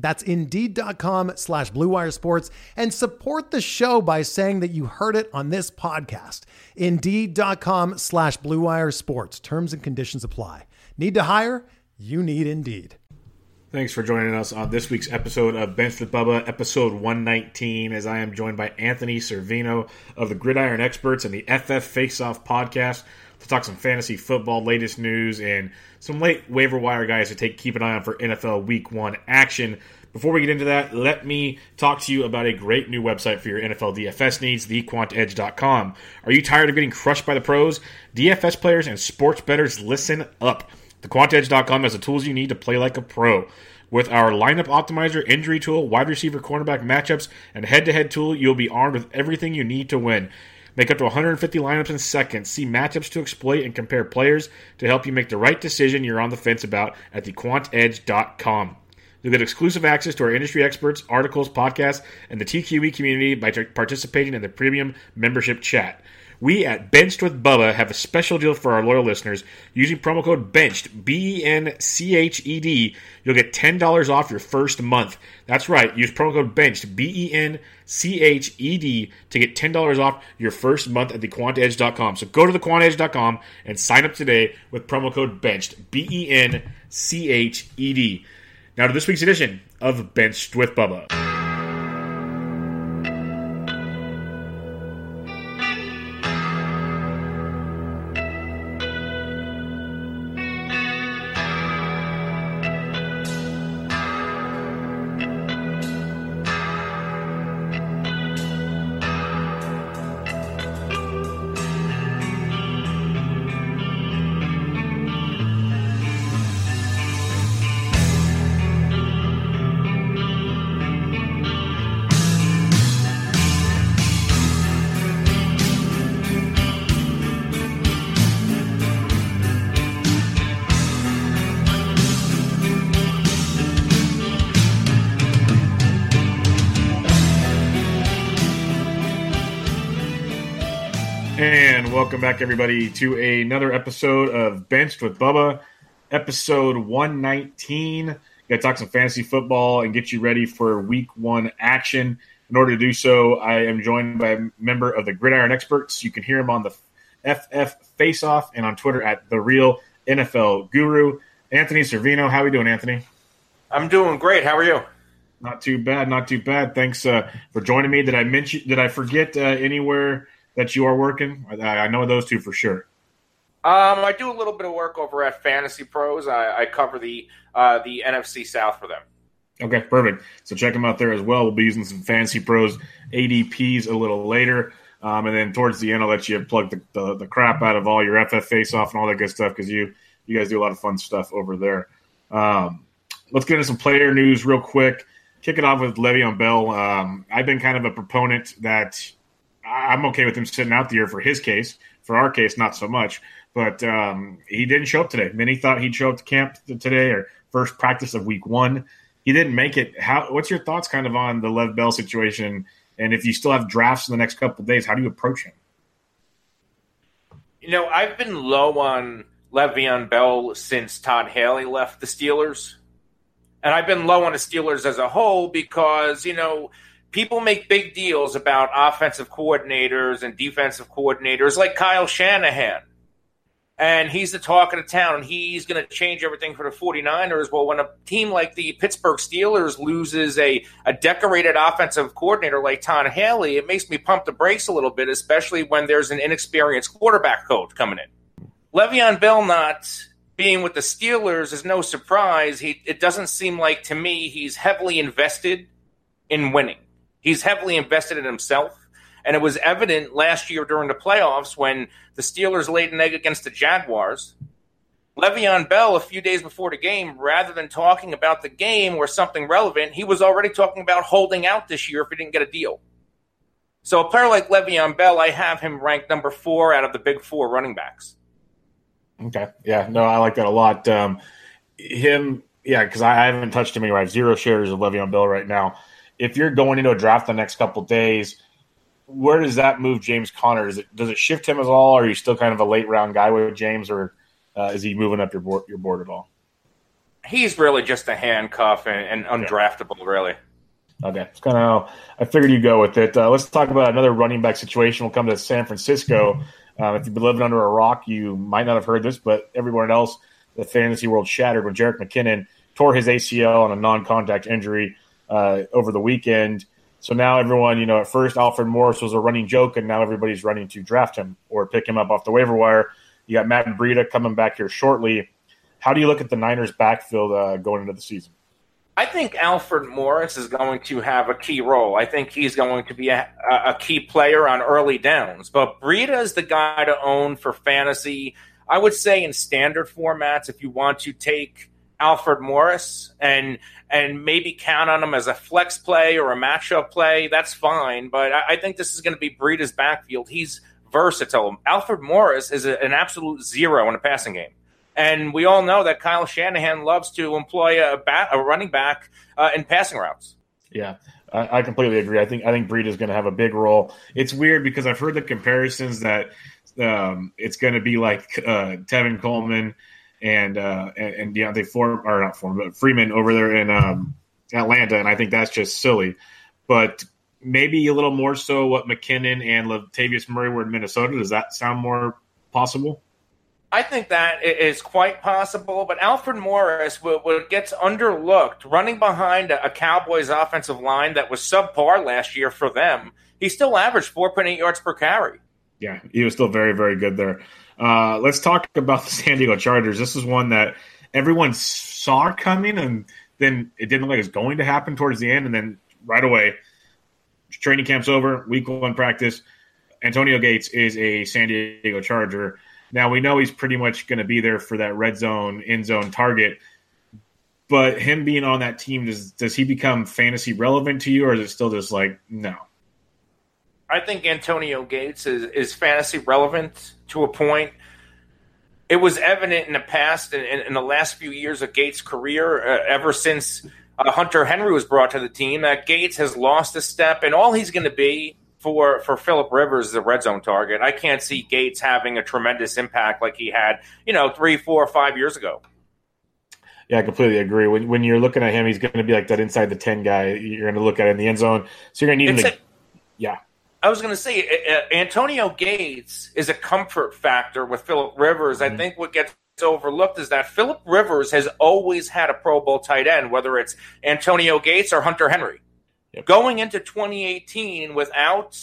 That's Indeed.com slash BlueWire Sports and support the show by saying that you heard it on this podcast. Indeed.com slash BlueWire Sports. Terms and conditions apply. Need to hire? You need Indeed. Thanks for joining us on this week's episode of Bench with Bubba, episode 119, as I am joined by Anthony Cervino of the Gridiron Experts and the FF Faceoff podcast to talk some fantasy football, latest news, and some late waiver wire guys to take keep an eye on for NFL Week One action. Before we get into that, let me talk to you about a great new website for your NFL DFS needs, thequantedge.com. Are you tired of getting crushed by the pros? DFS players and sports bettors, listen up. TheQuantEdge.com has the tools you need to play like a pro. With our lineup optimizer, injury tool, wide receiver cornerback matchups, and head to head tool, you'll be armed with everything you need to win. Make up to 150 lineups in seconds. See matchups to exploit and compare players to help you make the right decision you're on the fence about at thequantedge.com. You'll get exclusive access to our industry experts, articles, podcasts, and the TQE community by participating in the premium membership chat. We at Benched with Bubba have a special deal for our loyal listeners. Using promo code BENCHED, B E N C H E D, you'll get $10 off your first month. That's right, use promo code BENCHED, B E N C H E D, to get $10 off your first month at thequantedge.com. So go to thequantedge.com and sign up today with promo code BENCHED, B E N C H E D. Now to this week's edition of Benched with Bubba. And welcome back, everybody, to another episode of Benched with Bubba, episode 119. Got to talk some fantasy football and get you ready for week one action. In order to do so, I am joined by a member of the Gridiron Experts. You can hear him on the FF Face Off and on Twitter at The Real NFL Guru. Anthony Cervino. How are we doing, Anthony? I'm doing great. How are you? Not too bad. Not too bad. Thanks uh, for joining me. Did I mention? Did I forget uh, anywhere that you are working? I, I know those two for sure. Um, I do a little bit of work over at Fantasy Pros. I, I cover the uh, the NFC South for them. Okay, perfect. So check them out there as well. We'll be using some Fantasy Pros ADPs a little later. Um, and then towards the end, I'll let you plug the, the, the crap out of all your FF face off and all that good stuff because you you guys do a lot of fun stuff over there. Um, let's get into some player news real quick. Kick it off with Le'Veon Bell. Um, I've been kind of a proponent that I'm okay with him sitting out the year for his case. For our case, not so much. But um, he didn't show up today. Many thought he'd show up to camp today or first practice of week one. He didn't make it. How? What's your thoughts kind of on the Lev Bell situation? And if you still have drafts in the next couple days, how do you approach him? You know, I've been low on Le'Veon Bell since Todd Haley left the Steelers. And I've been low on the Steelers as a whole because, you know, people make big deals about offensive coordinators and defensive coordinators like Kyle Shanahan. and he's the talk of the town, and he's going to change everything for the 49ers. Well, when a team like the Pittsburgh Steelers loses a, a decorated offensive coordinator like Todd Haley, it makes me pump the brakes a little bit, especially when there's an inexperienced quarterback coach coming in. Le'Veon Bell not being with the Steelers is no surprise. He, it doesn't seem like to me he's heavily invested in winning. He's heavily invested in himself. And it was evident last year during the playoffs when the Steelers laid an egg against the Jaguars. Le'Veon Bell, a few days before the game, rather than talking about the game or something relevant, he was already talking about holding out this year if he didn't get a deal. So a player like Le'Veon Bell, I have him ranked number four out of the big four running backs. Okay. Yeah. No, I like that a lot. Um, him, yeah, because I, I, haven't touched him anywhere. I have zero shares of Le'Veon Bell right now. If you're going into a draft the next couple days – where does that move James Conner? Does it does it shift him at all? Or are you still kind of a late round guy with James, or uh, is he moving up your board your board at all? He's really just a handcuff and, and undraftable, yeah. really. Okay, it's kind of how I figured you'd go with it. Uh, let's talk about another running back situation. We'll come to San Francisco. Uh, if you've been living under a rock, you might not have heard this, but everyone else, the fantasy world shattered when Jerick McKinnon tore his ACL on a non-contact injury uh, over the weekend. So now everyone, you know, at first Alfred Morris was a running joke, and now everybody's running to draft him or pick him up off the waiver wire. You got Matt Breida coming back here shortly. How do you look at the Niners' backfield uh, going into the season? I think Alfred Morris is going to have a key role. I think he's going to be a, a key player on early downs. But Breida is the guy to own for fantasy. I would say in standard formats, if you want to take Alfred Morris and and maybe count on him as a flex play or a matchup play, that's fine. But I, I think this is going to be Breida's backfield. He's versatile. Alfred Morris is a, an absolute zero in a passing game. And we all know that Kyle Shanahan loves to employ a, bat, a running back uh, in passing routes. Yeah, I, I, completely agree. I think I think Breida is going to have a big role. It's weird because I've heard the comparisons that um, it's going to be like uh, Tevin Coleman and uh, and, and D'Onta Form or not Form, but Freeman over there in um, Atlanta, and I think that's just silly. But maybe a little more so what McKinnon and Latavius Murray were in Minnesota. Does that sound more possible? I think that is quite possible, but Alfred Morris what, what gets underlooked running behind a, a Cowboys offensive line that was subpar last year for them. He still averaged 4.8 yards per carry. Yeah, he was still very, very good there. Uh, let's talk about the San Diego Chargers. This is one that everyone saw coming, and then it didn't look like it was going to happen towards the end, and then right away, training camp's over, week one practice. Antonio Gates is a San Diego Charger. Now we know he's pretty much going to be there for that red zone, end zone target. But him being on that team, does does he become fantasy relevant to you, or is it still just like no? I think Antonio Gates is, is fantasy relevant to a point. It was evident in the past, in, in the last few years of Gates' career, uh, ever since uh, Hunter Henry was brought to the team, that Gates has lost a step, and all he's going to be for for Philip Rivers is a red zone target. I can't see Gates having a tremendous impact like he had, you know, three, four, five years ago. Yeah, I completely agree. When, when you're looking at him, he's going to be like that inside the ten guy. You're going to look at in the end zone, so you're going to need him. To, yeah, I was going to say uh, Antonio Gates is a comfort factor with Philip Rivers. Mm-hmm. I think what gets overlooked is that Philip Rivers has always had a Pro Bowl tight end, whether it's Antonio Gates or Hunter Henry. Yep. Going into 2018 without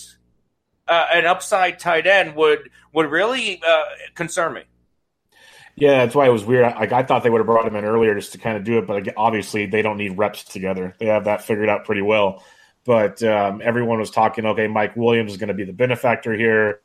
uh, an upside tight end would would really uh, concern me. Yeah, that's why it was weird. Like I thought they would have brought him in earlier just to kind of do it, but obviously they don't need reps together. They have that figured out pretty well but um, everyone was talking. Okay, Mike Williams is going to be the benefactor here.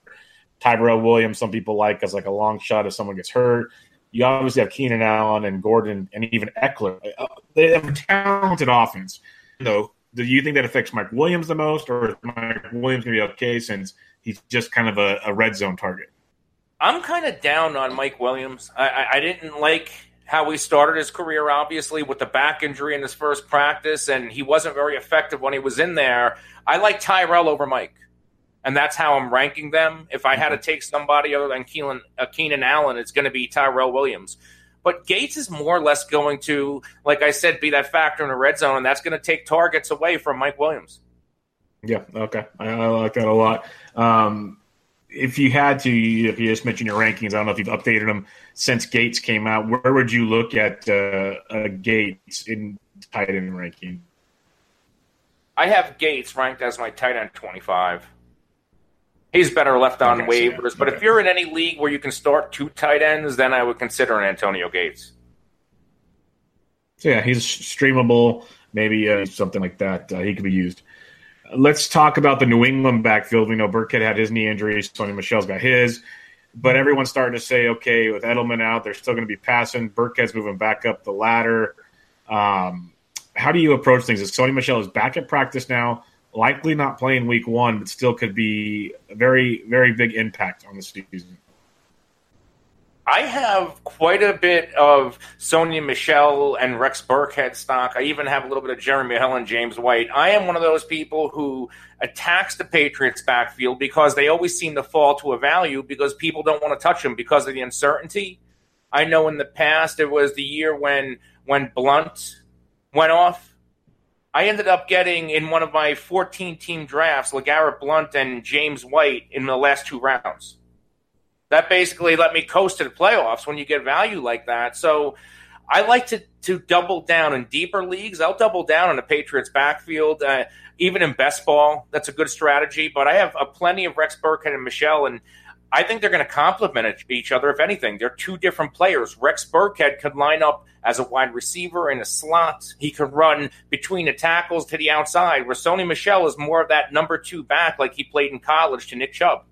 Tyrell Williams, some people like as like a long shot if someone gets hurt. You obviously have Keenan Allen and Gordon and even Ekeler. Uh, they have a talented offense. So, do you think that affects Mike Williams the most, or is Mike Williams going to be okay since he's just kind of a, a red zone target? I'm kind of down on Mike Williams. I, I, I didn't like how he started his career, obviously, with the back injury in his first practice, and he wasn't very effective when he was in there. I like Tyrell over Mike, and that's how I'm ranking them. If I had to take somebody other than Keelan, uh, Keenan Allen, it's going to be Tyrell Williams. But Gates is more or less going to, like I said, be that factor in the red zone, and that's going to take targets away from Mike Williams. Yeah, okay. I, I like that a lot. Um, if you had to, if you just mentioned your rankings, I don't know if you've updated them since Gates came out. Where would you look at uh, uh, Gates in tight end ranking? I have Gates ranked as my tight end 25. He's better left on waivers, but okay. if you're in any league where you can start two tight ends, then I would consider an Antonio Gates. So yeah, he's streamable, maybe uh, something like that. Uh, he could be used. Let's talk about the New England backfield. We know Burkhead had his knee injury, Sony Michel's got his, but everyone's starting to say, okay, with Edelman out, they're still going to be passing. Burkhead's moving back up the ladder. Um, how do you approach things? Is Sony Michel is back at practice now, likely not playing week one, but still could be a very, very big impact on the season. I have quite a bit of Sony Michel and Rex Burkhead stock. I even have a little bit of Jeremy Hill and James White. I am one of those people who attacks the Patriots backfield because they always seem to fall to a value because people don't want to touch them because of the uncertainty. I know in the past it was the year when when Blount went off. I ended up getting in one of my 14 team drafts LeGarrette Blount and James White in the last two rounds that basically let me coast to the playoffs when you get value like that. So I like to to double down in deeper leagues. I'll double down on the Patriots backfield, uh, even in best ball. That's a good strategy. But I have a plenty of Rex Burkhead and Michel, and I think they're going to complement each other. If anything, they're two different players. Rex Burkhead could line up as a wide receiver in a slot. He could run between the tackles to the outside. Where Sony Michel is more of that number two back, like he played in college to Nick Chubb.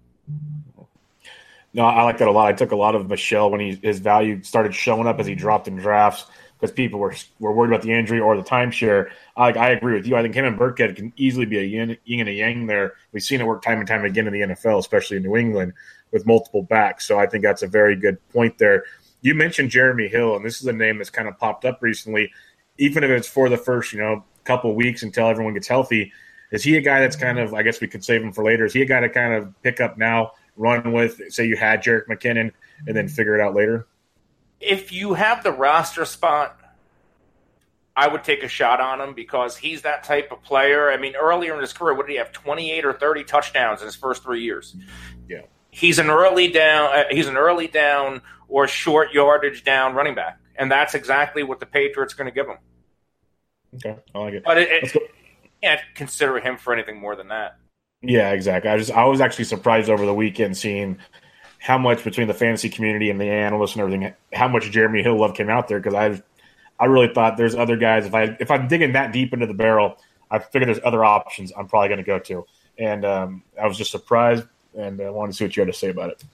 No, I like that a lot. I took a lot of Michel when he his value started showing up as he dropped in drafts because people were were worried about the injury or the timeshare. I, I agree with you. I think him and Burkhead can easily be a yin, yin and a yang there. We've seen it work time and time again in the NFL, especially in New England with multiple backs. So I think that's a very good point there. You mentioned Jeremy Hill, and this is a name that's kind of popped up recently. Even if it's for the first, you know, couple weeks until everyone gets healthy, is he a guy that's kind of? I guess we could save him for later. Is he a guy to kind of pick up now? Run with? Say you had Jerick McKinnon and then figure it out later? If you have the roster spot, I would take a shot on him because he's that type of player. I mean, earlier in his career, what did he have? Twenty eight or thirty touchdowns in his first three years. Yeah, he's an early down. Uh, he's an early down or short yardage down running back, and that's exactly what the Patriots are going to give him. Okay, I like it. But it, it, can't consider him for anything more than that. Yeah, exactly. I just I was actually surprised over the weekend seeing how much between the fantasy community and the analysts and everything, how much Jeremy Hill love came out there because I I really thought there's other guys. If I if I'm digging that deep into the barrel, I figure there's other options I'm probably going to go to, and um, I was just surprised and I wanted to see what you had to say about it.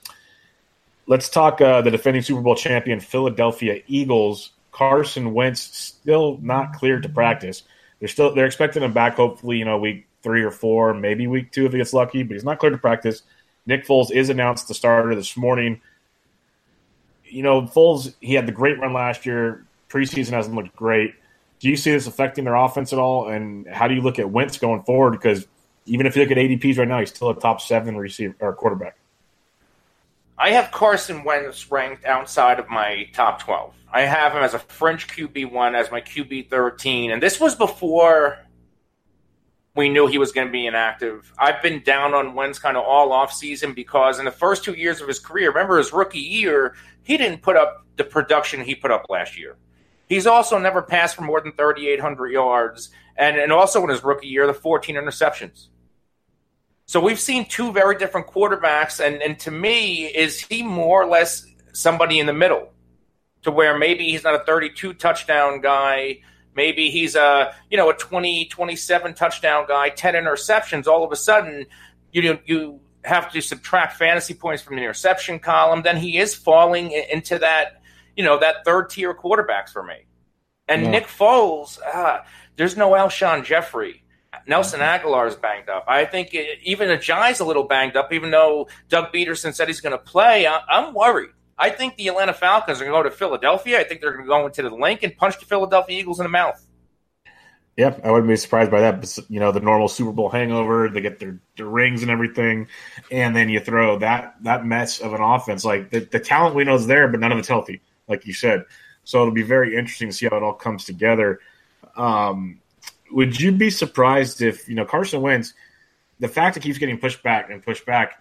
Let's talk uh, the defending Super Bowl champion Philadelphia Eagles. Carson Wentz still not cleared to practice. They're still they're expecting him back. Hopefully, you know week three or four, maybe week two if he gets lucky, but he's not cleared to practice. Nick Foles is announced the starter this morning. You know, Foles, he had the great run last year. Preseason hasn't looked great. Do you see this affecting their offense at all? And how do you look at Wentz going forward? Because even if you look at ADPs right now, he's still a top seven receiver or quarterback. I have Carson Wentz ranked outside of my top 12. I have him as a French QB1, as my QB 13. And this was before we knew he was going to be inactive. I've been down on Wentz kind of all off season because in the first two years of his career, remember his rookie year, he didn't put up the production he put up last year. He's also never passed for more than 3,800 yards, and, and also in his rookie year, the 14 interceptions. So we've seen two very different quarterbacks, and, and to me, is he more or less somebody in the middle to where maybe he's not a 32 touchdown guy – Maybe he's a you know a 20, 27 touchdown guy, ten interceptions. All of a sudden, you you have to subtract fantasy points from the interception column. Then he is falling into that you know that third tier quarterbacks for me. And yeah. Nick Foles, ah, there's no Alshon Jeffery. Nelson Agholor is banged up. I think it, even Ajayi's a little banged up, even though Doug Pederson said he's going to play. I, I'm worried. I think the Atlanta Falcons are going to go to Philadelphia. I think they're going to go into the Linc and punch the Philadelphia Eagles in the mouth. Yeah, I wouldn't be surprised by that. But, you know, the normal Super Bowl hangover, they get their, their rings and everything, and then you throw that that mess of an offense. Like the, the talent we know is there, but none of it's healthy, like you said. So it'll be very interesting to see how it all comes together. Um, would you be surprised if you know Carson Wentz, the fact that keeps getting pushed back and pushed back?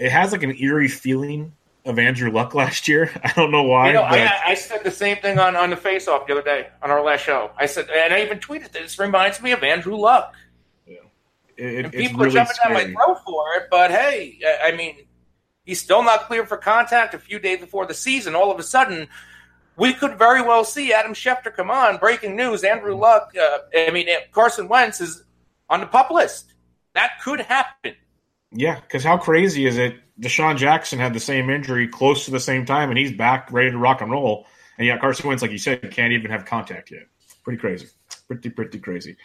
it has like an eerie feeling of Andrew Luck last year. I don't know why. You know, but I, I said the same thing on, on the face off the other day on our last show. I said, and I even tweeted this reminds me of Andrew Luck. it, And people really are jumping down my throat for it, but hey, I- I mean, he's still not cleared for contact a few days before the season. All of a sudden, we could very well see Adam Schefter come on. Breaking news: Andrew Luck. Uh, I mean, Carson Wentz is on the pup list. That could happen. Yeah, because how crazy is it? DeSean Jackson had the same injury close to the same time, and he's back ready to rock and roll. And yet Carson Wentz, like you said, can't even have contact yet. Pretty crazy. Pretty, pretty crazy.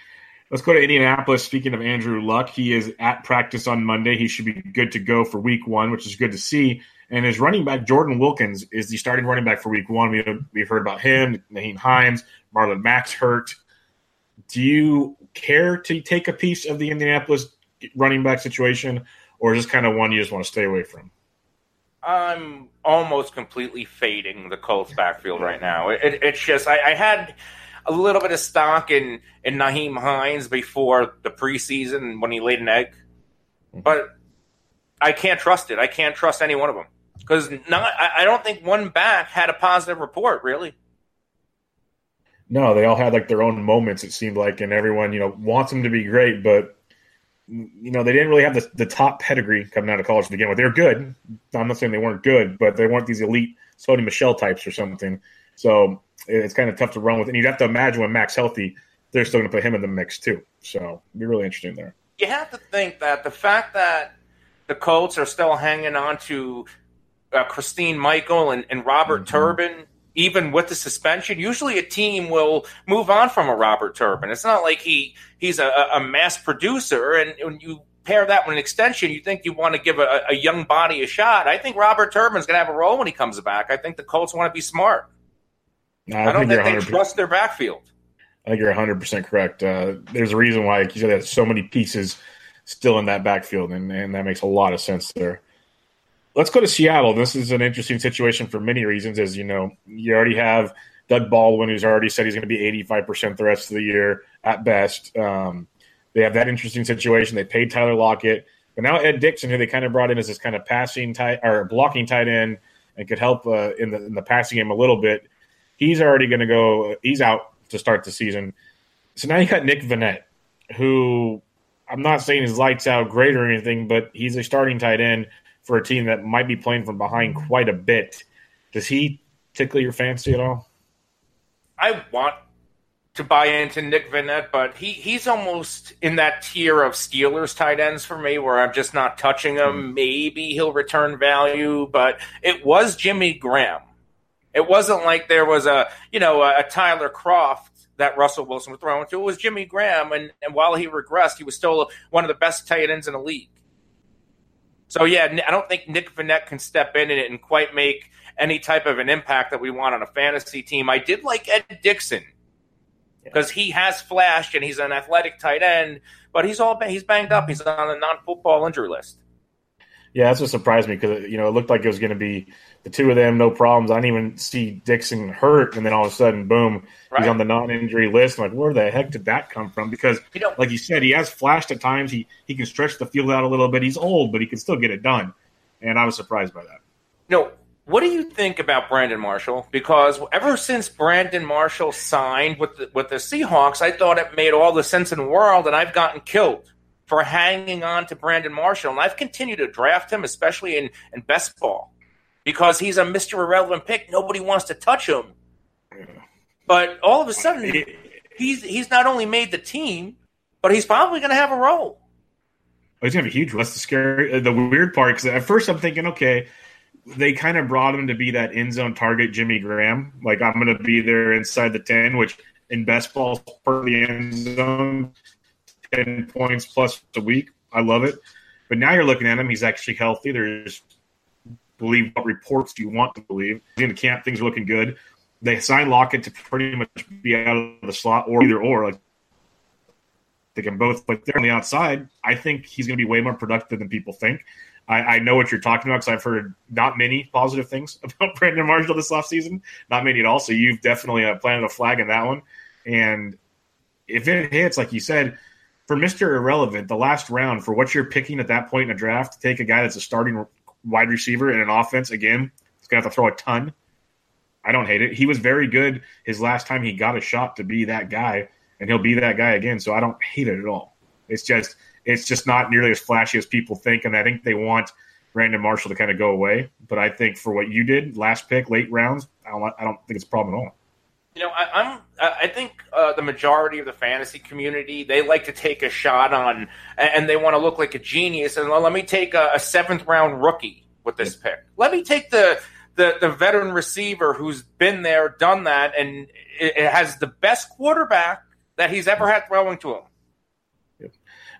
Let's go to Indianapolis. Speaking of Andrew Luck, he is at practice on Monday. He should be good to go for week one, which is good to see. And his running back, Jordan Wilkins, is the starting running back for week one. We, we've heard about him, Nyheim Hines, Marlon Mack's hurt. Do you care to take a piece of the Indianapolis running back situation, or is this kind of one you just want to stay away from? I'm almost completely fading the Colts backfield right now. It, it, it's just I, I had a little bit of stock in in Nyheim Hines before the preseason when he laid an egg, mm-hmm. but I can't trust it. I can't trust any one of them because not. I, I don't think one back had a positive report really. No, they all had like their own moments. It seemed like, and everyone you know wants them to be great, but you know they didn't really have the, the top pedigree coming out of college to begin with. They're good. I'm not saying they weren't good, but they weren't these elite Sony Michel types or something. So it's kind of tough to run with. And you'd have to imagine when Mack's healthy, they're still going to put him in the mix too. So it'd be really interesting there. You have to think that the fact that the Colts are still hanging on to uh, Christine Michael and, and Robert Mhm. Turbin, even with the suspension, usually a team will move on from a Robert Turbin. It's not like he he's a, a mass producer, and when you pair that with an extension, you think you want to give a, a young body a shot. I think Robert Turbin's going to have a role when he comes back. I think the Colts want to be smart. No, I, don't you're think they trust their backfield. I think you're 100 percent correct. Uh, there's a reason why, like you said, there's so many pieces still in that backfield, and, and that makes a lot of sense there. Let's go to Seattle. This is an interesting situation for many reasons. As you know, you already have Doug Baldwin, who's already said he's going to be 85 percent the rest of the year at best. Um, they have that interesting situation. They paid Tyler Lockett, but now Ed Dickson, who they kind of brought in as this kind of passing tight or blocking tight end and could help uh, in the in the passing game a little bit. He's already going to go. He's out to start the season. So now you got Nick Vannett, who I'm not saying his lights out great or anything, but he's a starting tight end for a team that might be playing from behind mm-hmm. quite a bit. Does he tickle your fancy at all? I want to buy into Nick Vannett, but he, he's almost in that tier of Steelers tight ends for me where I'm just not touching him. Mm. Maybe he'll return value, but it was Jimmy Graham. It wasn't like there was a you know a, a Tyler Kroft that Russell Wilson was throwing to. It was Jimmy Graham, and, and while he regressed, he was still one of the best tight ends in the league. So yeah, I don't think Nick Vannett can step in and, and quite make any type of an impact that we want on a fantasy team. I did like Ed Dickson because he has flashed and he's an athletic tight end, but he's all he's banged up. He's on the non-football injury list. Yeah, that's what surprised me because you know it looked like it was going to be the two of them, no problems. I didn't even see Dickson hurt, and then all of a sudden, boom, Right. he's on the non-injury list. I'm like, where the heck did that come from? Because, You know, like you said, he has flashed at times. He he can stretch the field out a little bit. He's old, but he can still get it done. And I was surprised by that. No, what do you think about Brandon Marshall? Because ever since Brandon Marshall signed with the, with the Seahawks, I thought it made all the sense in the world, and I've gotten killed for hanging on to Brandon Marshall, and I've continued to draft him, especially in in best ball, because he's a Mister Irrelevant pick. Nobody wants to touch him, but all of a sudden, he's he's not only made the team, but he's probably going to have a role. He's gonna have a huge. That's the scary, uh, the weird part. Because at first I'm thinking, okay, they kind of brought him to be that end zone target, Jimmy Graham. Like I'm gonna be there inside the ten, which in best ball per the end zone, ten points plus a week. I love it. But now you're looking at him; he's actually healthy. There's believe what reports you want to believe. In the camp; things are looking good. They signed Lockett to pretty much be out of the slot, or either or. Like they can both, but they're on the outside. I think he's going to be way more productive than people think. I, I know what you're talking about because I've heard not many positive things about Brandon Marshall this offseason. Not many at all. So you've definitely uh, planted a flag in that one. And if it hits, like you said, for Mr. Irrelevant, the last round, for what you're picking at that point in a draft, to take a guy that's a starting wide receiver in an offense again. He's gonna have to throw a ton. I don't hate it. He was very good his last time he got a shot to be that guy, and he'll be that guy again. So I don't hate it at all. It's just it's just not nearly as flashy as people think, and I think they want Brandon Marshall to kind of go away. But I think for what you did, last pick, late rounds, I don't, I don't think it's a problem at all. You know, I, am I think uh, the majority of the fantasy community they like to take a shot on, and they want to look like a genius. And let me take a, a seventh round rookie with this pick. Let me take the the the veteran receiver who's been there, done that, and it, it has the best quarterback that he's ever had throwing to him.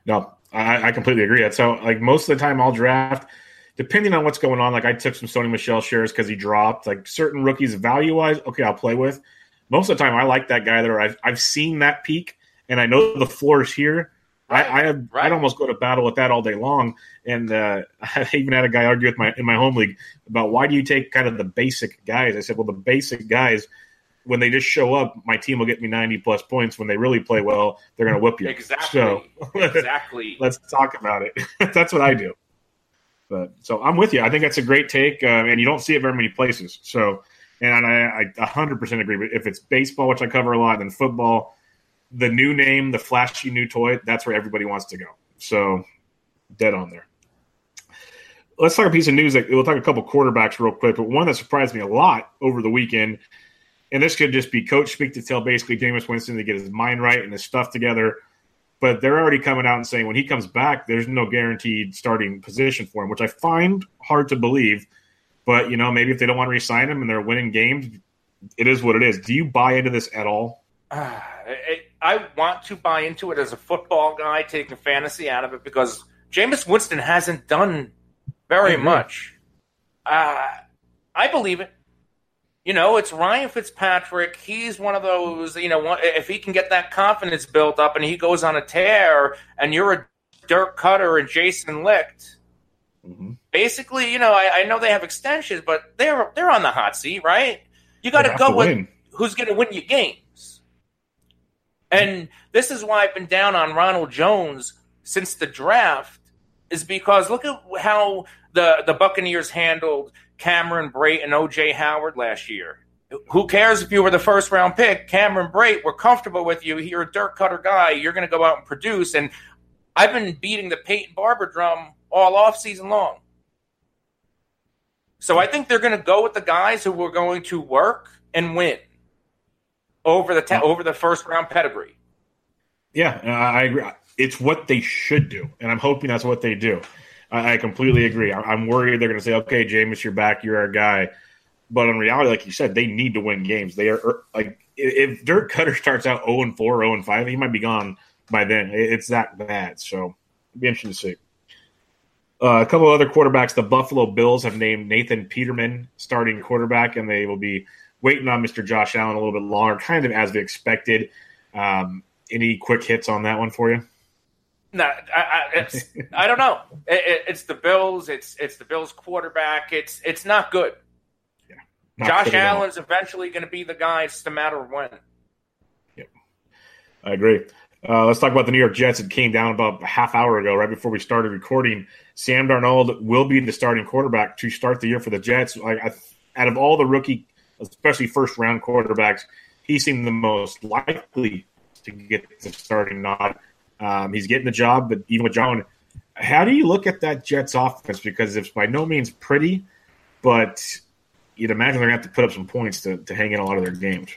No, I, I completely agree. So, like most of the time, I'll draft depending on what's going on. Like I took some Sony Michel shares because he dropped. Like certain rookies, value wise, okay, I'll play with. Most of the time, I like that guy there. I've I've seen that peak, and I know the floor is here. Right, I, I have, right. I'd almost go to battle with that all day long. And uh, I even had a guy argue with my in my home league about why do you take kind of the basic guys? I said, well, the basic guys when they just show up, my team will get me 90 plus points. When they really play well, they're going to whip you. Exactly. So exactly. let's talk about it. that's what I do. But so I'm with you. I think that's a great take, uh, and you don't see it very many places. So, and I, I 100% agree. But if it's baseball, which I cover a lot, then football, the new name, the flashy new toy, that's where everybody wants to go. So, dead on there. Let's talk a piece of news. That, we'll talk a couple quarterbacks real quick, but one that surprised me a lot over the weekend, and this could just be coach speak to tell basically Jameis Winston to get his mind right and his stuff together but they're already coming out and saying when he comes back, there's no guaranteed starting position for him, which I find hard to believe. But you know, maybe if they don't want to resign him and they're winning games, it is what it is. Do you buy into this at all? Uh, I want to buy into it as a football guy, taking fantasy out of it because Jameis Winston hasn't done very much. Uh, I believe it. You know, it's Ryan Fitzpatrick. He's one of those, you know, if he can get that confidence built up and he goes on a tear and you're a Dirk Koetter and Jason Licht, mm-hmm. Basically, you know, I, I, know they have extensions, but they're they're on the hot seat, right? You got to go with win. who's going to win you games. And this is why I've been down on Ronald Jones since the draft, is because look at how the the Buccaneers handled Cameron Brate and OJ Howard last year. Who cares if you were the first round pick? Cameron Brate, we're comfortable with you. You're a dirt cutter guy. You're going to go out and produce. And I've been beating the Peyton Barber drum all off season long. So I think they're going to go with the guys who are going to work and win over the te- over the first round pedigree. Yeah, I agree. It's what they should do, and I'm hoping that's what they do. I, I completely agree. I, am worried they're going to say, "Okay, Jameis, you're back. You're our guy." But in reality, like you said, they need to win games. They are er, like if Dirk Koetter starts out 0 and 4, 0 and 5, he might be gone by then. It's that bad. So it'd be interesting to see. Uh, a couple other quarterbacks. The Buffalo Bills have named Nathan Peterman starting quarterback, and they will be waiting on Mr. Josh Allen a little bit longer, kind of as we expected. Um, any quick hits on that one for you? No, I, I, I don't know. It, it, it's the Bills. It's it's the Bills quarterback. It's it's not good. Yeah, not Josh Allen's eventually going to be the guy. It's the matter of when. Yep, I agree. Uh, let's talk about the New York Jets. It came down about a half hour ago, right before we started recording. Sam Darnold will be the starting quarterback to start the year for the Jets. Like I, out of all the rookie, especially first round quarterbacks, he seemed the most likely to get the starting nod. Um, he's getting the job, but even with John, how do you look at that Jets offense? Because it's by no means pretty, but you'd imagine they're going to have to put up some points to, to hang in a lot of their games.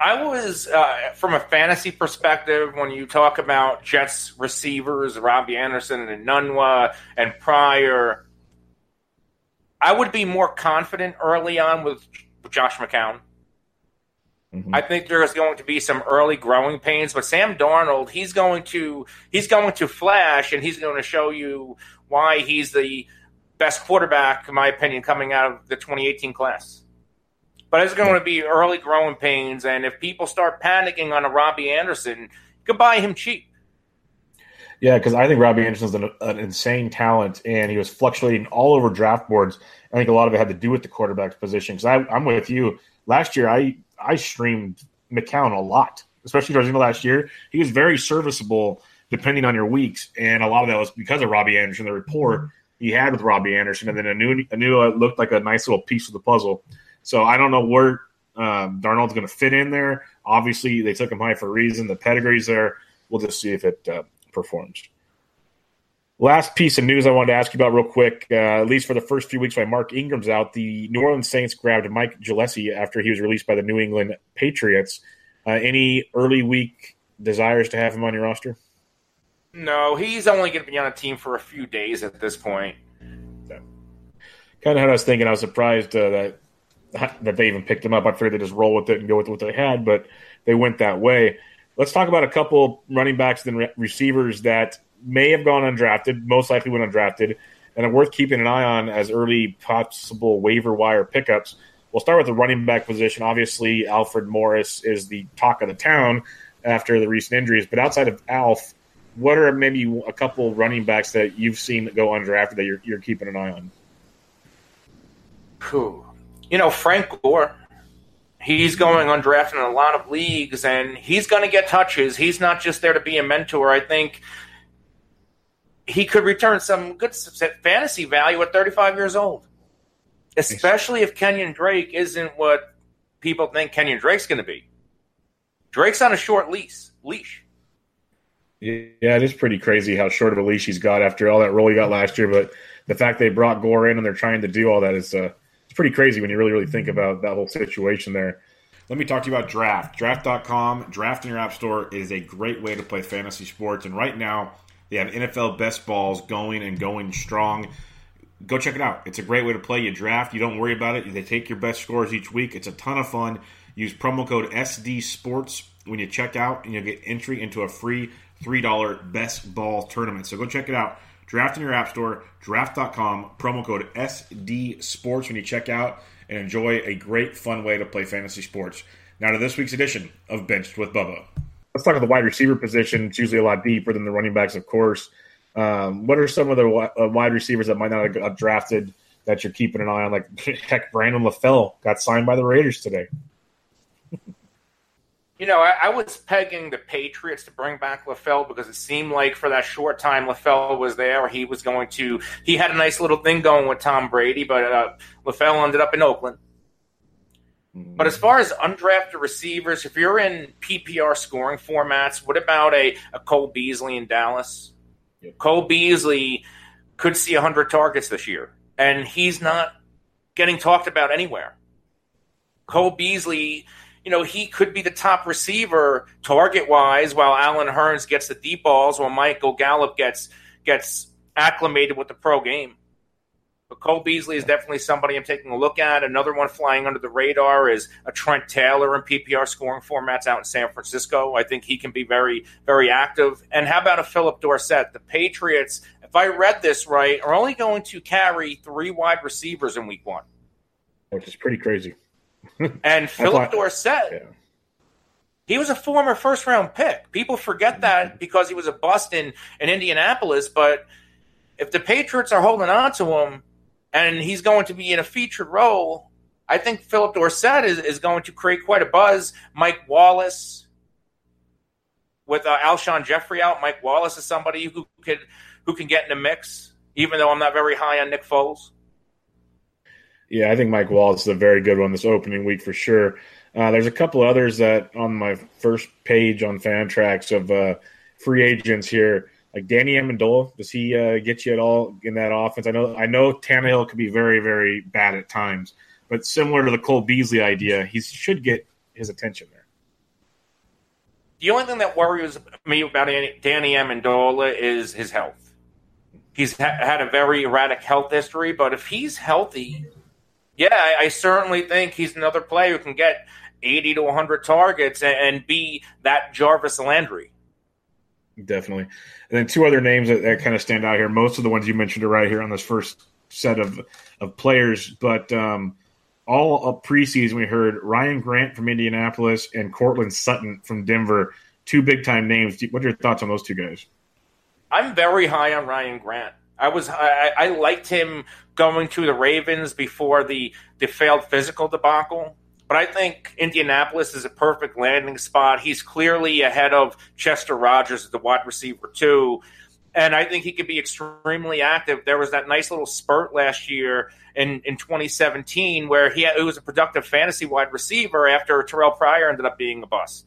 I was, uh, from a fantasy perspective, when you talk about Jets receivers, Robbie Anderson and Enunwa and Pryor, I would be more confident early on with Josh McCown. Mm-hmm. I think there's going to be some early growing pains, but Sam Darnold, he's going to he's going to flash and he's going to show you why he's the best quarterback, in my opinion, coming out of the 2018 class. But it's going yeah. to be early growing pains, and if people start panicking on a Robbie Anderson, you can buy him cheap. Yeah, because I think Robbie Anderson's an, an, insane talent, and he was fluctuating all over draft boards. I think a lot of it had to do with the quarterback position. Because I'm with you. Last year, I I streamed McCown a lot, especially towards the end of last year. He was very serviceable depending on your weeks, and a lot of that was because of Robbie Anderson, the rapport. he had with Robbie Anderson, and then Enunwa uh, looked like a nice little piece of the puzzle. So I don't know where um, Darnold's going to fit in there. Obviously, they took him high for a reason. The pedigree's there. We'll just see if it uh, performs. Last piece of news I wanted to ask you about real quick, uh, at least for the first few weeks while Mark Ingram's out, the New Orleans Saints grabbed Mike Gillislee after he was released by the New England Patriots. Uh, any early week desires to have him on your roster? No, he's only going to be on a team for a few days at this point. So, kind of how I was thinking. I was surprised uh, that that they even picked him up. I figured they just roll with it and go with what they had, but they went that way. Let's talk about a couple running backs and re- receivers that may have gone undrafted, most likely went undrafted, and are worth keeping an eye on as early possible waiver wire pickups. We'll start with the running back position. Obviously, Alfred Morris is the talk of the town after the recent injuries. But outside of Alf, what are maybe a couple running backs that you've seen go undrafted that you're, you're keeping an eye on? Whew. You know, Frank Gore. He's going undrafted in a lot of leagues, and he's going to get touches. He's not just there to be a mentor. I think he could return some good fantasy value at 35 years old, especially if Kenyon Drake isn't what people think Kenyon Drake's going to be. Drake's on a short lease, Leash. Yeah, it is pretty crazy how short of a leash he's got after all that role he got last year. But the fact they brought Gore in and they're trying to do all that is uh, pretty crazy when you really, really think about that whole situation there. Let me talk to you about Draft. Draft.com, Draft in your app store is a great way to play fantasy sports. And right now, they have NFL best balls going and going strong. Go check it out. It's a great way to play. You draft, you don't worry about it. They take your best scores each week. It's a ton of fun. Use promo code SD Sports when you check out, and you'll get entry into a free $3 best ball tournament. So go check it out. Draft in your app store, draft.com, promo code SD Sports when you check out, and enjoy a great, fun way to play fantasy sports. Now to this week's edition of Benched with Bubba let's talk about the wide receiver position. It's usually a lot deeper than the running backs, of course. Um, what are some of the uh, wide receivers that might not have drafted that you're keeping an eye on? Like, heck, Brandon LaFell got signed by the Raiders today. You know, I, I, was pegging the Patriots to bring back LaFell because it seemed like for that short time LaFell was there, he was going to. He had a nice little thing going with Tom Brady, but uh, LaFell ended up in Oakland. But as far as undrafted receivers, if you're in PPR scoring formats, what about a, a Cole Beasley in Dallas? Yep. Cole Beasley could see 100 targets this year, and he's not getting talked about anywhere. Cole Beasley, you know, he could be the top receiver target wise, while Allen Hurns gets the deep balls, while Michael Gallup gets gets acclimated with the pro game. But Cole Beasley is definitely somebody I'm taking a look at. Another one flying under the radar is a Trent Taylor in PPR scoring formats out in San Francisco. I think he can be very, very active. And how about a Phillip Dorsett? The Patriots, if I read this right, are only going to carry three wide receivers in week one. Which is pretty crazy. and Phillip Dorsett, yeah. he was a former first round pick. People forget that because he was a bust in, in Indianapolis. But if the Patriots are holding on to him, and he's going to be in a featured role. I think Phillip Dorsett is, is going to create quite a buzz. Mike Wallace, with uh, Alshon Jeffery out, Mike Wallace is somebody who could who can get in the mix. Even though I'm not very high on Nick Foles. Yeah, I think Mike Wallace is a very good one this opening week for sure. Uh, there's a couple others that on my first page on Fantrax of uh, free agents here like Danny Amendola, does he uh, get you at all in that offense? I know I know Tannehill could be very very bad at times, but similar to the Cole Beasley idea, he should get his attention there. The only thing that worries me about Danny Amendola is his health. He's ha- had a very erratic health history, but if he's healthy, yeah, I, I certainly think he's another player who can get 80 to 100 targets and, and be that Jarvis Landry. Definitely. And then two other names that, that kind of stand out here. Most of the ones you mentioned are right here on this first set of of players, but um, all of preseason we heard Ryan Grant from Indianapolis and Courtland Sutton from Denver. Two big time names. What are your thoughts on those two guys? I'm very high on Ryan Grant. I was I, I liked him going to the Ravens before the the failed physical debacle. But I think Indianapolis is a perfect landing spot. He's clearly ahead of Chester Rogers at the wide receiver too. and I think he could be extremely active. There was that nice little spurt last year in, in 2017 where he, had, he was a productive fantasy wide receiver after Terrelle Pryor ended up being a bust.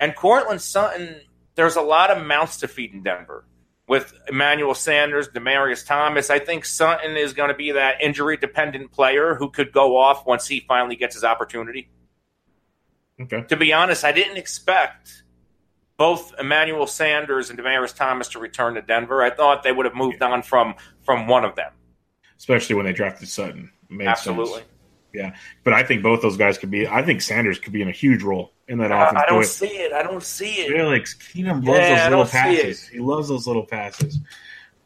And Courtland Sutton, there's a lot of mouths to feed in Denver with Emmanuel Sanders, Demaryius Thomas. I think Sutton is going to be that injury dependent player who could go off once he finally gets his opportunity. Okay. To be honest, I didn't expect both Emmanuel Sanders and Demaryius Thomas to return to Denver. I thought they would have moved on from from one of them. Especially when they drafted Sutton. Absolutely. Sense. Yeah. But I think both those guys could be I think Sanders could be in a huge role in that uh, offense. I don't see it. I don't see it. Felix Keenum loves Yeah, those little passes. He loves those little passes.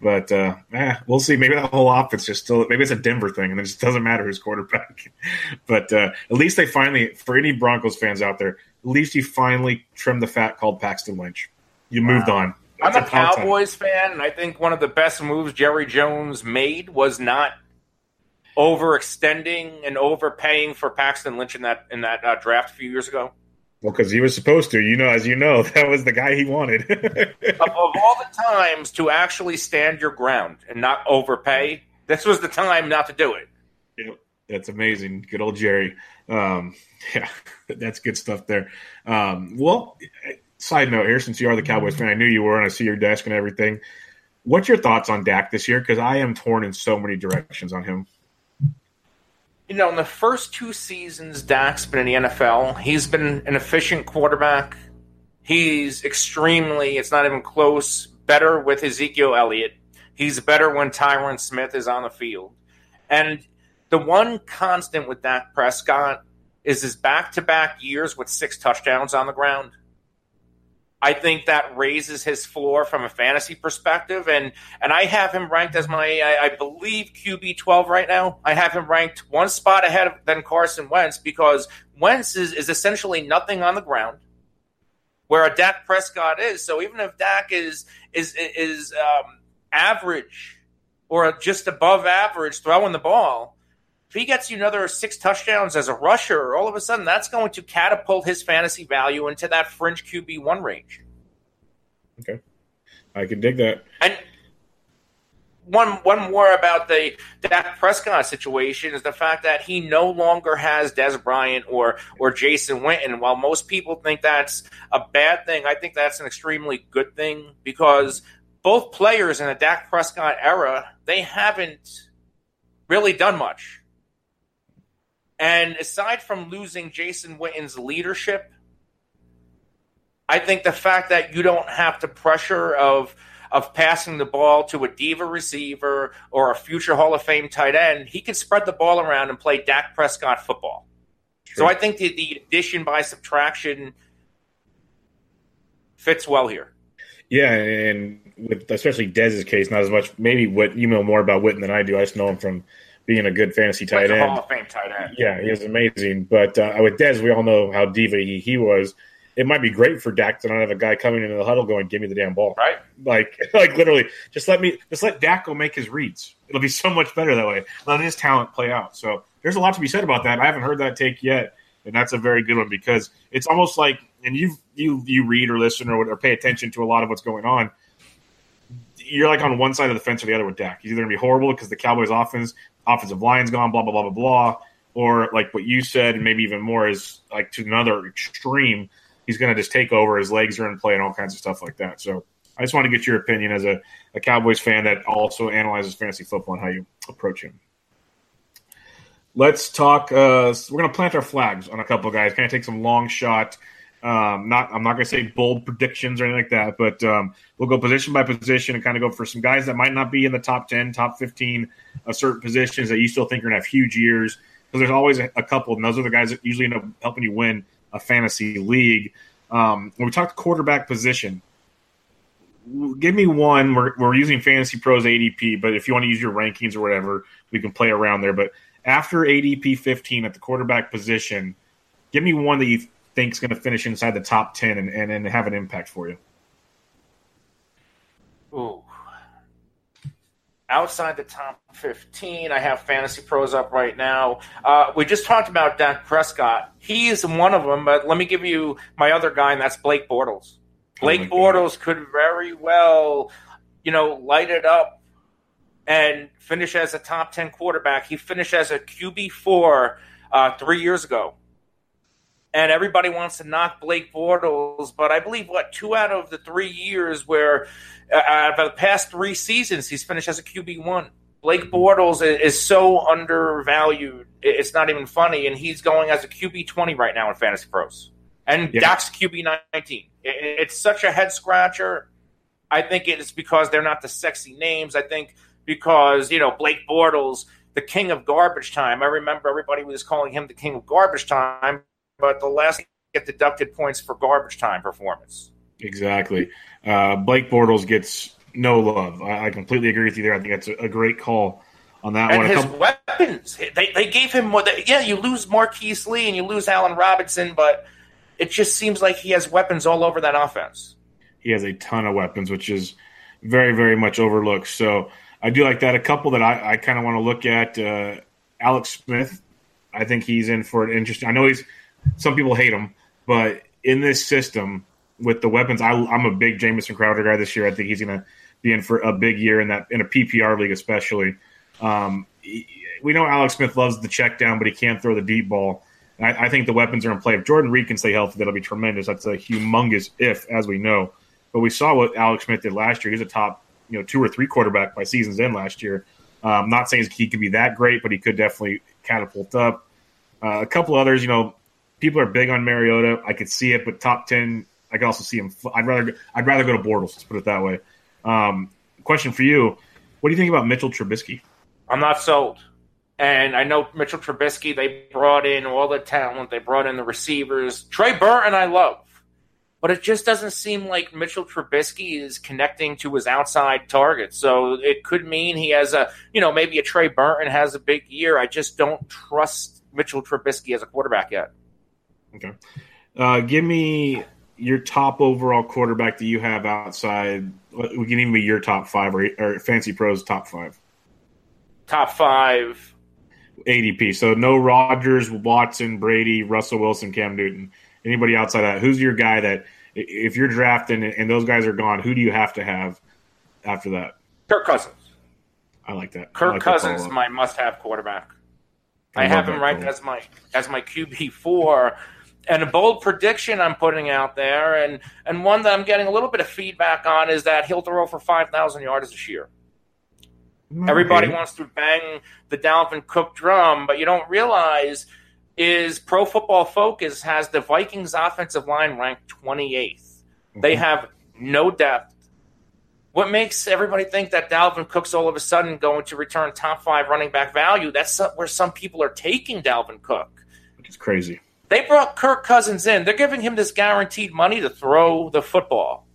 But uh, eh, we'll see. Maybe that whole offense just still maybe it's a Denver thing, and it just doesn't matter who's quarterback. but uh, at least they finally, for any Broncos fans out there, at least you finally trimmed the fat called Paxton Lynch. You moved on. I'm That's a about time. Cowboys fan, and I think one of the best moves Jerry Jones made was not overextending and overpaying for Paxton Lynch in that in that uh, draft a few years ago. Well, because he was supposed to. You know, as you know, that was the guy he wanted. of, of all the times to actually stand your ground and not overpay, this was the time not to do it. Yep, that's amazing. Good old Jerry. Um, yeah, that's good stuff there. Um, well, side note here, since you are the Cowboys fan, I knew you were, and I see your desk and everything. What's your thoughts on Dak this year? Because I am torn in so many directions on him. You know, in the first two seasons Dak's been in the NFL, he's been an efficient quarterback. He's extremely, it's not even close, better with Ezekiel Elliott. He's better when Tyron Smith is on the field. And the one constant with Dak Prescott is his back to back years with six touchdowns on the ground. I think that raises his floor from a fantasy perspective, and and I have him ranked as my I, I believe QB twelve right now. I have him ranked one spot ahead of than Carson Wentz because Wentz is, is essentially nothing on the ground, where a Dak Prescott is. So even if Dak is is is um, average or just above average throwing the ball, if he gets you another six touchdowns as a rusher, all of a sudden that's going to catapult his fantasy value into that fringe QB one range. Okay, I can dig that. And one one more about the Dak Prescott situation is the fact that he no longer has Dez Bryant or or Jason Witten. While most people think that's a bad thing, I think that's an extremely good thing because both players in the Dak Prescott era they haven't really done much. And aside from losing Jason Witten's leadership, I think the fact that you don't have the pressure of of passing the ball to a diva receiver or a future Hall of Fame tight end, he can spread the ball around and play Dak Prescott football. So I think the, the addition by subtraction fits well here. Yeah, and with especially Dez's case, not as much. Maybe what you know more about Witten than I do. I just know him from being a good fantasy tight end. Hall of Fame tight end. Yeah, he was amazing. But uh, with Dez, we all know how diva he, he was. It might be great for Dak to not have a guy coming into the huddle going, "Give me the damn ball." Right? Like, like literally, just let me, just let Dak go make his reads. It'll be so much better that way. Let his talent play out. So there's a lot to be said about that. I haven't heard that take yet, and that's a very good one because it's almost like, and you you you read or listen or, or pay attention to a lot of what's going on. You're like on one side of the fence or the other with Dak. He's either going to be horrible because the Cowboys' offense, offensive line's gone, blah blah blah blah blah, or like what you said, and maybe even more is like to another extreme. He's going to just take over. His legs are in play and all kinds of stuff like that. So I just want to get your opinion as a, a Cowboys fan that also analyzes fantasy football and how you approach him. Let's talk. Uh, we're going to plant our flags on a couple guys. Kind of take some long shot. Um, not I'm not going to say bold predictions or anything like that, but um, we'll go position by position and kind of go for some guys that might not be in the top ten, top fifteen of certain positions that you still think are going to have huge years. Because there's always a, a couple, and those are the guys that usually end up helping you win a fantasy league. Um, when we talk quarterback position, give me one. We're, we're using Fantasy Pros ADP, but if you want to use your rankings or whatever, we can play around there. But after ADP 15 at the quarterback position, give me one that you think is going to finish inside the top 10 and, and, and have an impact for you. Ooh. Outside the top 15, I have Fantasy Pros up right now. Uh, we just talked about Dak Prescott. He's one of them, but let me give you my other guy, and that's Blake Bortles. Blake Oh my God. Bortles could very well you know, light it up and finish as a top 10 quarterback. He finished as a QB4 uh, three years ago. And everybody wants to knock Blake Bortles, but I believe, what, two out of the three years where, uh, out of the past three seasons, he's finished as a QB1. Blake Bortles is so undervalued. It's not even funny. And he's going as a QB20 right now in Fantasy Pros. And yeah. Dak's QB19. It's such a head scratcher. I think it's because they're not the sexy names. I think because you know Blake Bortles, the king of garbage time. I remember everybody was calling him the king of garbage time, but the last get deducted points for garbage time performance. Exactly. Uh, Blake Bortles gets no love. I, I, completely agree with you there. I think that's a, a great call on that and one. His couple- weapons, they, they gave him more. Yeah, you lose Marquise Lee and you lose Allen Robinson, but it just seems like he has weapons all over that offense. He has a ton of weapons, which is very, very much overlooked. So I do like that. A couple that I, I kind of want to look at. Uh, Alex Smith, I think he's in for an interesting. I know he's some people hate him, but in this system with the weapons, I, am a big Jamison Crowder guy this year. I think he's going to be in for a big year in that in a PPR league, especially. Um, we know Alex Smith loves the check down, but he can't throw the deep ball. I, I, think the weapons are in play. If Jordan Reed can stay healthy, that'll be tremendous. That's a humongous if, as we know. But we saw what Alex Smith did last year. He's a top you know two or three quarterback by season's end last year. Um, not saying he could be that great, but he could definitely catapult up. Uh, a couple others, you know, people are big on Mariota. I could see it, but top ten, I could also see him. I'd rather I'd rather go to Bortles. Let's put it that way. Um, question for you: What do you think about Mitchell Trubisky? I'm not sold. And I know Mitchell Trubisky, they brought in all the talent, they brought in the receivers. Trey Burton, I love but it just doesn't seem like Mitchell Trubisky is connecting to his outside targets. So it could mean he has a, you know, maybe a Trey Burton has a big year. I just don't trust Mitchell Trubisky as a quarterback yet. Okay. Uh, give me your top overall quarterback that you have outside. We can even be your top five or, or Fantasy Pros top five. Top five. ADP. So no Rodgers, Watson, Brady, Russell Wilson, Cam Newton anybody outside that, who's your guy that if you're drafting and those guys are gone, who do you have to have after that? Kirk Cousins. I like that. Kirk like Cousins, my must-have quarterback. I, I have him right as my as my QB four, and a bold prediction I'm putting out there, and and one that I'm getting a little bit of feedback on is that he'll throw for five thousand yards this year. Okay. Everybody wants to bang the Dalvin Cook drum, but you don't realize is Pro Football Focus has the Vikings offensive line ranked 28th. Mm-hmm. They have no depth. What makes everybody think that Dalvin Cook's all of a sudden going to return top five running back value? That's where some people are taking Dalvin Cook. Which is crazy. They brought Kirk Cousins in. They're giving him this guaranteed money to throw the football.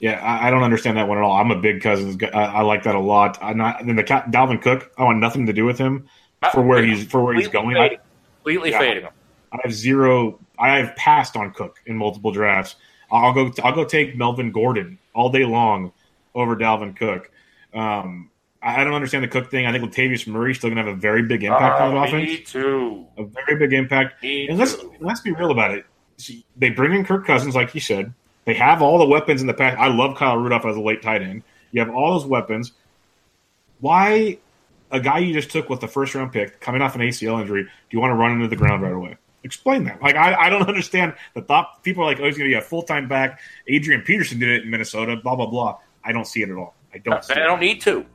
Yeah, I, I don't understand that one at all. I'm a big Cousins. I, I like that a lot. I'm not. Then the Dalvin Cook. I want nothing to do with him for where he's for where he's going. Fading. Completely yeah, fading him. I have zero. I have passed on Cook in multiple drafts. I'll go. I'll go take Melvin Gordon all day long over Dalvin Cook. Um, I don't understand the Cook thing. I think Latavius Murray still going to have a very big impact uh, on the oh, offense. Me too. A very big impact. Me and let's too. let's be real about it. See, they bring in Kirk Cousins, like you said. They have all the weapons in the past. I love Kyle Rudolph as a late tight end. You have all those weapons. Why a guy you just took with the first round pick coming off an ACL injury, do you want to run into the ground right away? Explain that. Like I, I don't understand the thought. People are like, oh, he's going to be a full time back. Adrian Peterson did it in Minnesota. Blah blah blah. I don't see it at all. I don't. I don't it. need to.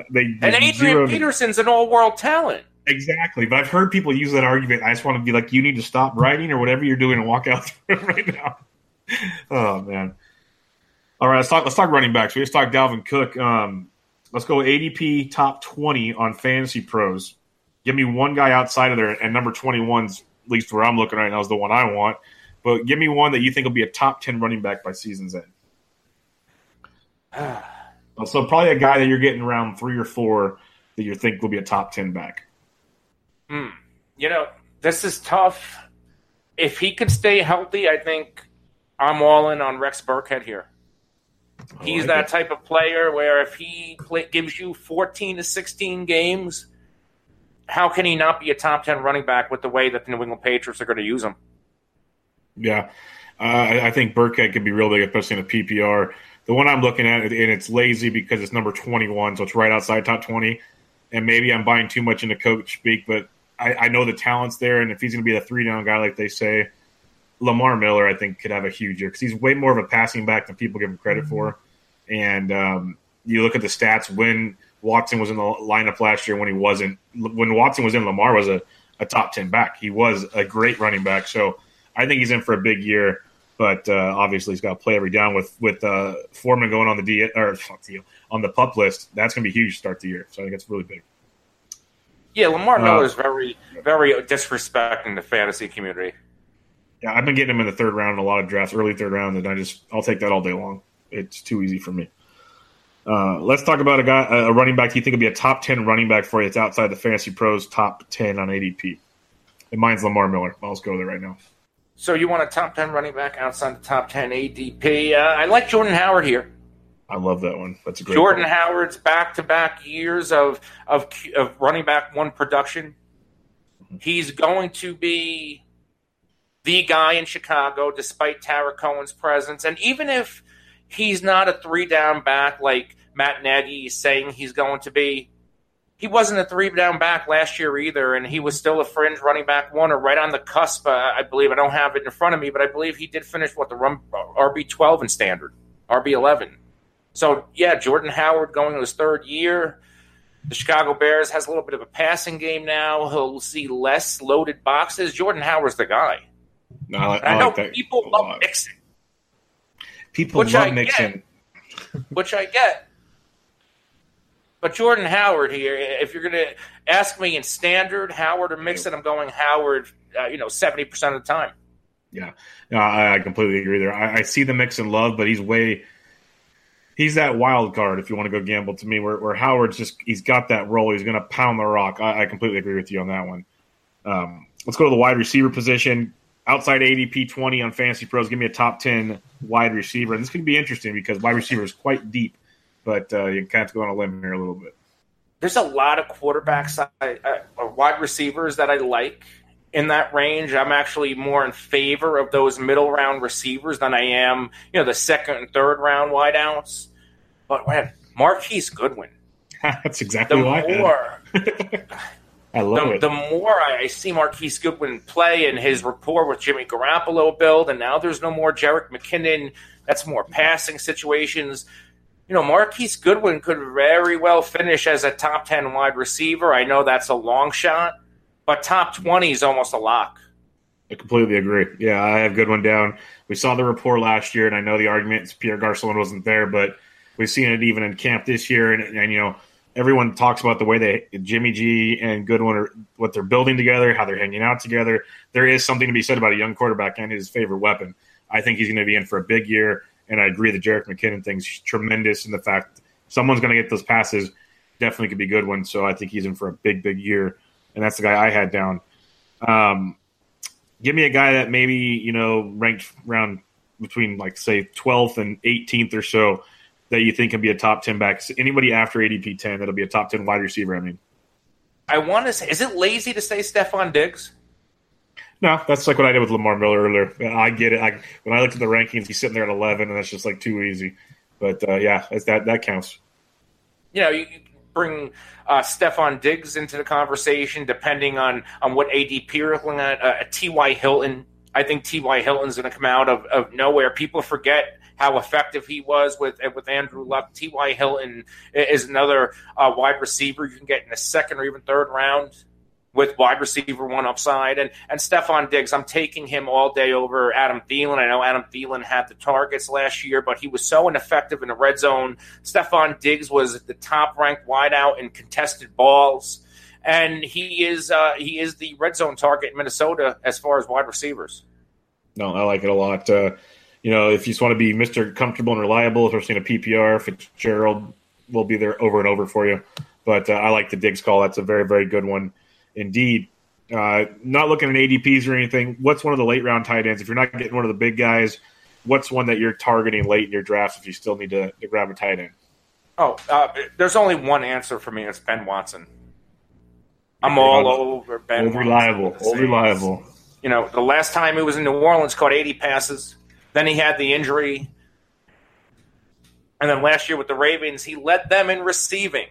Yeah, they, and Adrian Peterson's an all world talent. Exactly, but I've heard people use that argument. I just want to be like, you need to stop writing or whatever you're doing and walk out right now. Oh man. All right, let's talk. Let's talk running backs. We just talked Dalvin Cook. Um, Let's go ADP top 20 on Fantasy Pros. Give me one guy outside of there, and number 21's at least where I'm looking right now is the one I want. But give me one that you think will be a top 10 running back by season's end. so probably a guy that you're getting around three or four that you think will be a top 10 back. Hmm. You know, this is tough. If he could stay healthy, I think I'm all in on Rex Burkhead here. He's like that it. type of player where if he play, gives you 14 to 16 games, how can he not be a top 10 running back with the way that the New England Patriots are going to use him? Yeah. Uh, I think Burkhead could be real big, especially in a PPR. The one I'm looking at, and it's lazy because it's number 21, so it's right outside top 20. And maybe I'm buying too much into coach speak, but I, I know the talent's there, and if he's going to be the three down guy, like they say, Lamar Miller, I think, could have a huge year because he's way more of a passing back than people give him credit mm-hmm. for. And um, you look at the stats when Watson was in the lineup last year, when he wasn't, when Watson was in, Lamar was a, a top 10 back. He was a great running back. So I think he's in for a big year. But uh, obviously, he's got to play every down with with uh, Foreman going on the D or on the pup list. That's going to be huge to start the year. So I think it's really big. Yeah, Lamar uh, Miller is very, very disrespecting the fantasy community. Yeah, I've been getting him in the third round in a lot of drafts, early third round, and I just I'll take that all day long. It's too easy for me. Uh, let's talk about a guy, a running back. You think would be a top ten running back for you? It's outside the fantasy pros top ten on ADP. And mine's Lamar Miller. I'll just go there right now. So you want a top ten running back outside the top ten ADP? Uh, I like Jordan Howard here. I love that one. That's a great. Jordan point. Howard's back-to-back years of, of of running back one production. Mm-hmm. He's going to be the guy in Chicago, despite Tarik Cohen's presence, and even if he's not a three-down back like Matt Nagy is saying he's going to be, he wasn't a three-down back last year either, and he was still a fringe running back one or right on the cusp. Uh, I believe I don't have it in front of me, but I believe he did finish what the run RB twelve in standard, RB eleven. So yeah, Jordan Howard going to his third year. The Chicago Bears has a little bit of a passing game now. He'll see less loaded boxes. Jordan Howard's the guy. No, I, like, I, I know like people love Mixon. People love I Mixon, which I get. But Jordan Howard here, if you're going to ask me in standard Howard or Mixon, I'm going Howard. Uh, you know, seventy percent of the time. Yeah, no, I, I completely agree there. I, I see the Mixon love, but he's way he's that wild card if you want to go gamble to me where, where howard's just he's got that role he's going to pound the rock I, I, completely agree with you on that one um, let's go to the wide receiver position outside adp 20 on fantasy pros give me a top 10 wide receiver and this could be interesting because wide receiver is quite deep but uh, you kind of go on a limb here a little bit there's a lot of quarterbacks I, I, wide receivers that i like in that range. I'm actually more in favor of those middle round receivers than I am, you know, the second and third round wideouts. But man, Marquise Goodwin. That's exactly the why. More, I love the, it. The more I see Marquise Goodwin play and his rapport with Jimmy Garoppolo build, and now there's no more Jerick McKinnon. That's more passing situations. You know, Marquise Goodwin could very well finish as a top 10 wide receiver. I know that's a long shot, but top 20 is almost a lock. I completely agree. Yeah, I have Goodwin down. We saw the report last year, and I know the argument is Pierre Garcon wasn't there, but we've seen it even in camp this year. And, and, you know, everyone talks about the way they Jimmy G and Goodwin are what they're building together, how they're hanging out together. There is something to be said about a young quarterback and his favorite weapon. I think he's going to be in for a big year, and I agree the Jerick McKinnon thing's tremendous in the fact someone's going to get those passes. Definitely could be good ones. So I think he's in for a big, big year and that's the guy I had down. Um, give me a guy that maybe you know ranked around between like say 12th and 18th or so that you think can be a top 10 back. Anybody after ADP 10 that'll be a top 10 wide receiver. I mean, I want to say, is it lazy to say Stefon Diggs? No, that's like what I did with Lamar Miller earlier. I get it. I, when I looked at the rankings, he's sitting there at 11, and that's just like too easy. But uh, yeah, that that counts. You know, you, bring uh, Stefon Diggs into the conversation, depending on on what ADP you're looking at. Uh, T.Y. Hilton, I think T.Y. Hilton's going to come out of, of nowhere. People forget how effective he was with with Andrew Luck. T.Y. Hilton is another uh, wide receiver you can get in the second or even third round with wide receiver one upside. And and Stefon Diggs, I'm taking him all day over Adam Thielen. I know Adam Thielen had the targets last year, but he was so ineffective in the red zone. Stefon Diggs was the top ranked wideout in contested balls. And he is uh, he is the red zone target in Minnesota as far as wide receivers. No, I like it a lot. Uh, you know, if you just want to be Mr. Comfortable and reliable, especially in a PPR, Fitzgerald will be there over and over for you. But uh, I like the Diggs call. That's a very, very good one indeed. Uh, not looking at ADPs or anything. What's one of the late round tight ends? If you're not getting one of the big guys, what's one that you're targeting late in your draft if you still need to, to grab a tight end? Oh, uh, there's only one answer for me. It's Ben Watson. I'm all over Ben. Old reliable. Old reliable. You know, the last time he was in New Orleans, caught 80 passes. Then he had the injury. And then last year with the Ravens, he led them in receiving.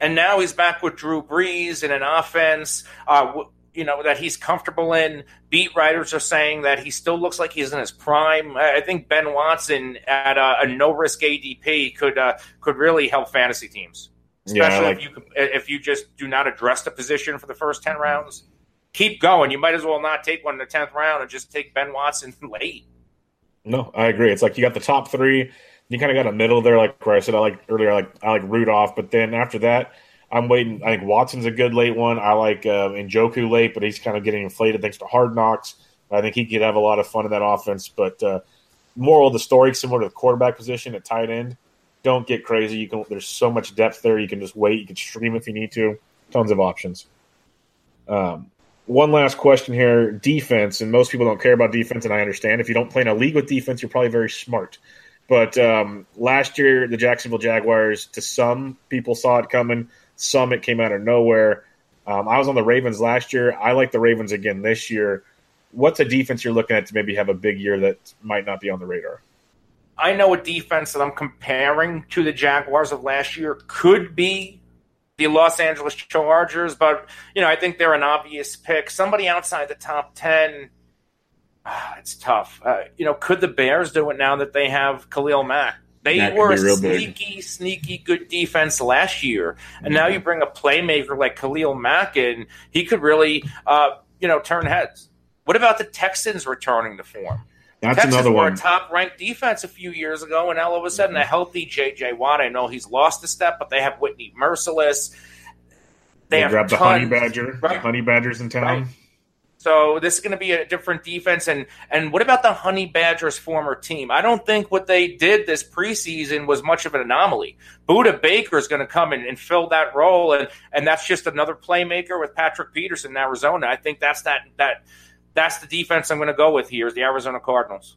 And now he's back with Drew Brees in an offense, uh, you know, that he's comfortable in. Beat writers are saying that he still looks like he's in his prime. I think Ben Watson at a, a no risk ADP could uh, could really help fantasy teams, especially yeah, like- if you if you just do not address the position for the first ten rounds. Keep going. You might as well not take one in the tenth round and just take Ben Watson late. No, I agree. It's like you got the top three you kind of got a middle there, like where I said I like earlier, like I like Rudolph, but then after that, I'm waiting. I think Watson's a good late one. I like uh, Njoku late, but he's kind of getting inflated thanks to hard knocks. I think he could have a lot of fun in that offense. But uh, moral of the story, similar to the quarterback position at tight end, don't get crazy. You can. There's so much depth there. You can just wait. You can stream if you need to. Tons of options. Um, one last question here: defense, and most people don't care about defense, and I understand. If you don't play in a league with defense, you're probably very smart. But um, last year, the Jacksonville Jaguars, to some people saw it coming, some it came out of nowhere. Um, I was on the Ravens last year. I like the Ravens again this year. What's a defense you're looking at to maybe have a big year that might not be on the radar? I know a defense that I'm comparing to the Jaguars of last year could be the Los Angeles Chargers, but you know I think they're an obvious pick. Somebody outside the top ten it's tough. Uh, you know, could the Bears do it now that they have Khalil Mack? They that were a sneaky, big. sneaky good defense last year, and now you bring a playmaker like Khalil Mack in, he could really, uh, you know, turn heads. What about the Texans returning to form? That's Texans another one. Were a top-ranked defense a few years ago, and all of a sudden, mm-hmm. a healthy J.J. Watt. I know he's lost a step, but they have Whitney Mercilus. They, they have the Honey Badger. Right? The honey Badgers in town. Right? So this is going to be a different defense. And and what about the Honey Badgers' former team? I don't think what they did this preseason was much of an anomaly. Budda Baker is going to come in and fill that role, and and that's just another playmaker with Patrick Peterson in Arizona. I think that's that that that's the defense I'm going to go with here is the Arizona Cardinals.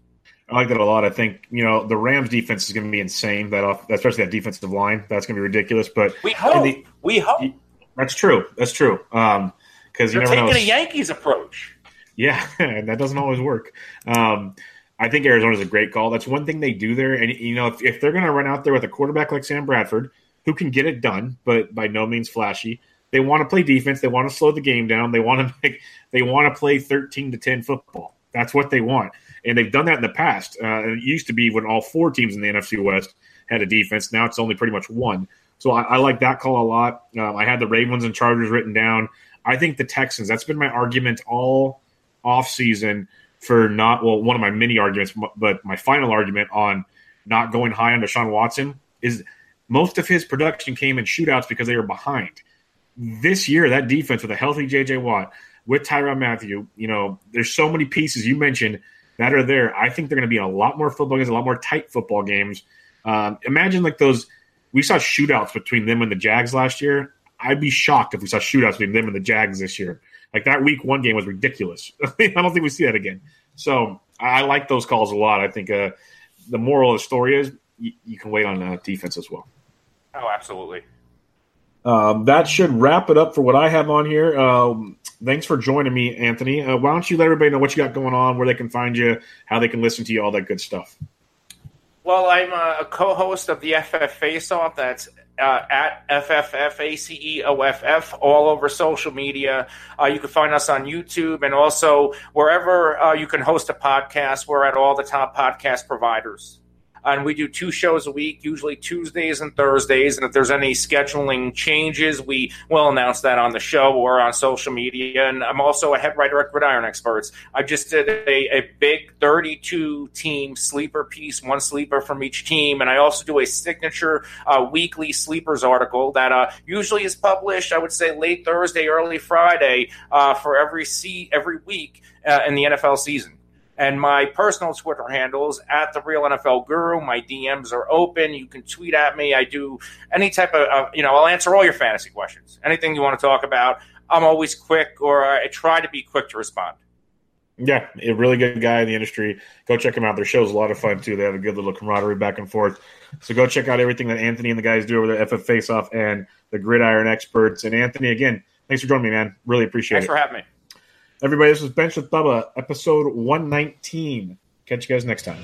I like that a lot. I think you know the Rams defense is going to be insane. That off, especially that defensive line, that's going to be ridiculous. But we hope. The, we hope. That's true. That's true. Um, because you are taking know. a Yankees approach. Yeah, and that doesn't always work. Um, I think Arizona's a great call. That's one thing they do there. And you know, if, if they're going to run out there with a quarterback like Sam Bradford, who can get it done, but by no means flashy, they want to play defense. They want to slow the game down. They want to make. They want to play thirteen to ten football. That's what they want, and they've done that in the past. Uh, it used to be when all four teams in the NFC West had a defense. Now it's only pretty much one. So I, I like that call a lot. Um, I had the Ravens and Chargers written down. I think the Texans. That's been my argument all off season for not well one of my many arguments, but my final argument on not going high on Deshaun Watson is most of his production came in shootouts because they were behind. This year, that defense with a healthy JJ Watt, with Tyrann Mathieu, you know, there's so many pieces you mentioned that are there. I think they're going to be in a lot more football games, a lot more tight football games. Um, imagine like those. We saw shootouts between them and the Jags last year. I'd be shocked if we saw shootouts between them and the Jags this year. Like that week one game was ridiculous. I don't think we see that again. So I like those calls a lot. I think uh, the moral of the story is you, you can wait on uh, defense as well. Oh, absolutely. Um, that should wrap it up for what I have on here. Um, thanks for joining me, Anthony. Uh, why don't you let everybody know what you got going on, where they can find you, how they can listen to you, all that good stuff. Well, I'm a co-host of the FF Face Off. That's uh, at FFFACEOFF all over social media. Uh, you can find us on YouTube and also wherever uh, you can host a podcast. We're at all the top podcast providers and we do two shows a week, usually Tuesdays and Thursdays. And if there's any scheduling changes, we will announce that on the show or on social media. And I'm also a head writer at Gridiron Experts. I just did a, a big 32 team sleeper piece, one sleeper from each team, and I also do a signature uh, weekly sleepers article that uh, usually is published. I would say late Thursday, early Friday uh, for every see every week uh, in the NFL season. And my personal Twitter handle is at the Real NFL Guru. My DMs are open. You can tweet at me. I do any type of, uh, you know, I'll answer all your fantasy questions. Anything you want to talk about, I'm always quick, or I try to be quick to respond. Yeah, a really good guy in the industry. Go check him out. Their show's a lot of fun too. They have a good little camaraderie back and forth. So go check out everything that Anthony and the guys do over there, FF Face Off and the Gridiron Experts. And Anthony, again, thanks for joining me, man. Really appreciate thanks it. Thanks for having me. Everybody, this was Bench with Bubba, episode 119. Catch you guys next time.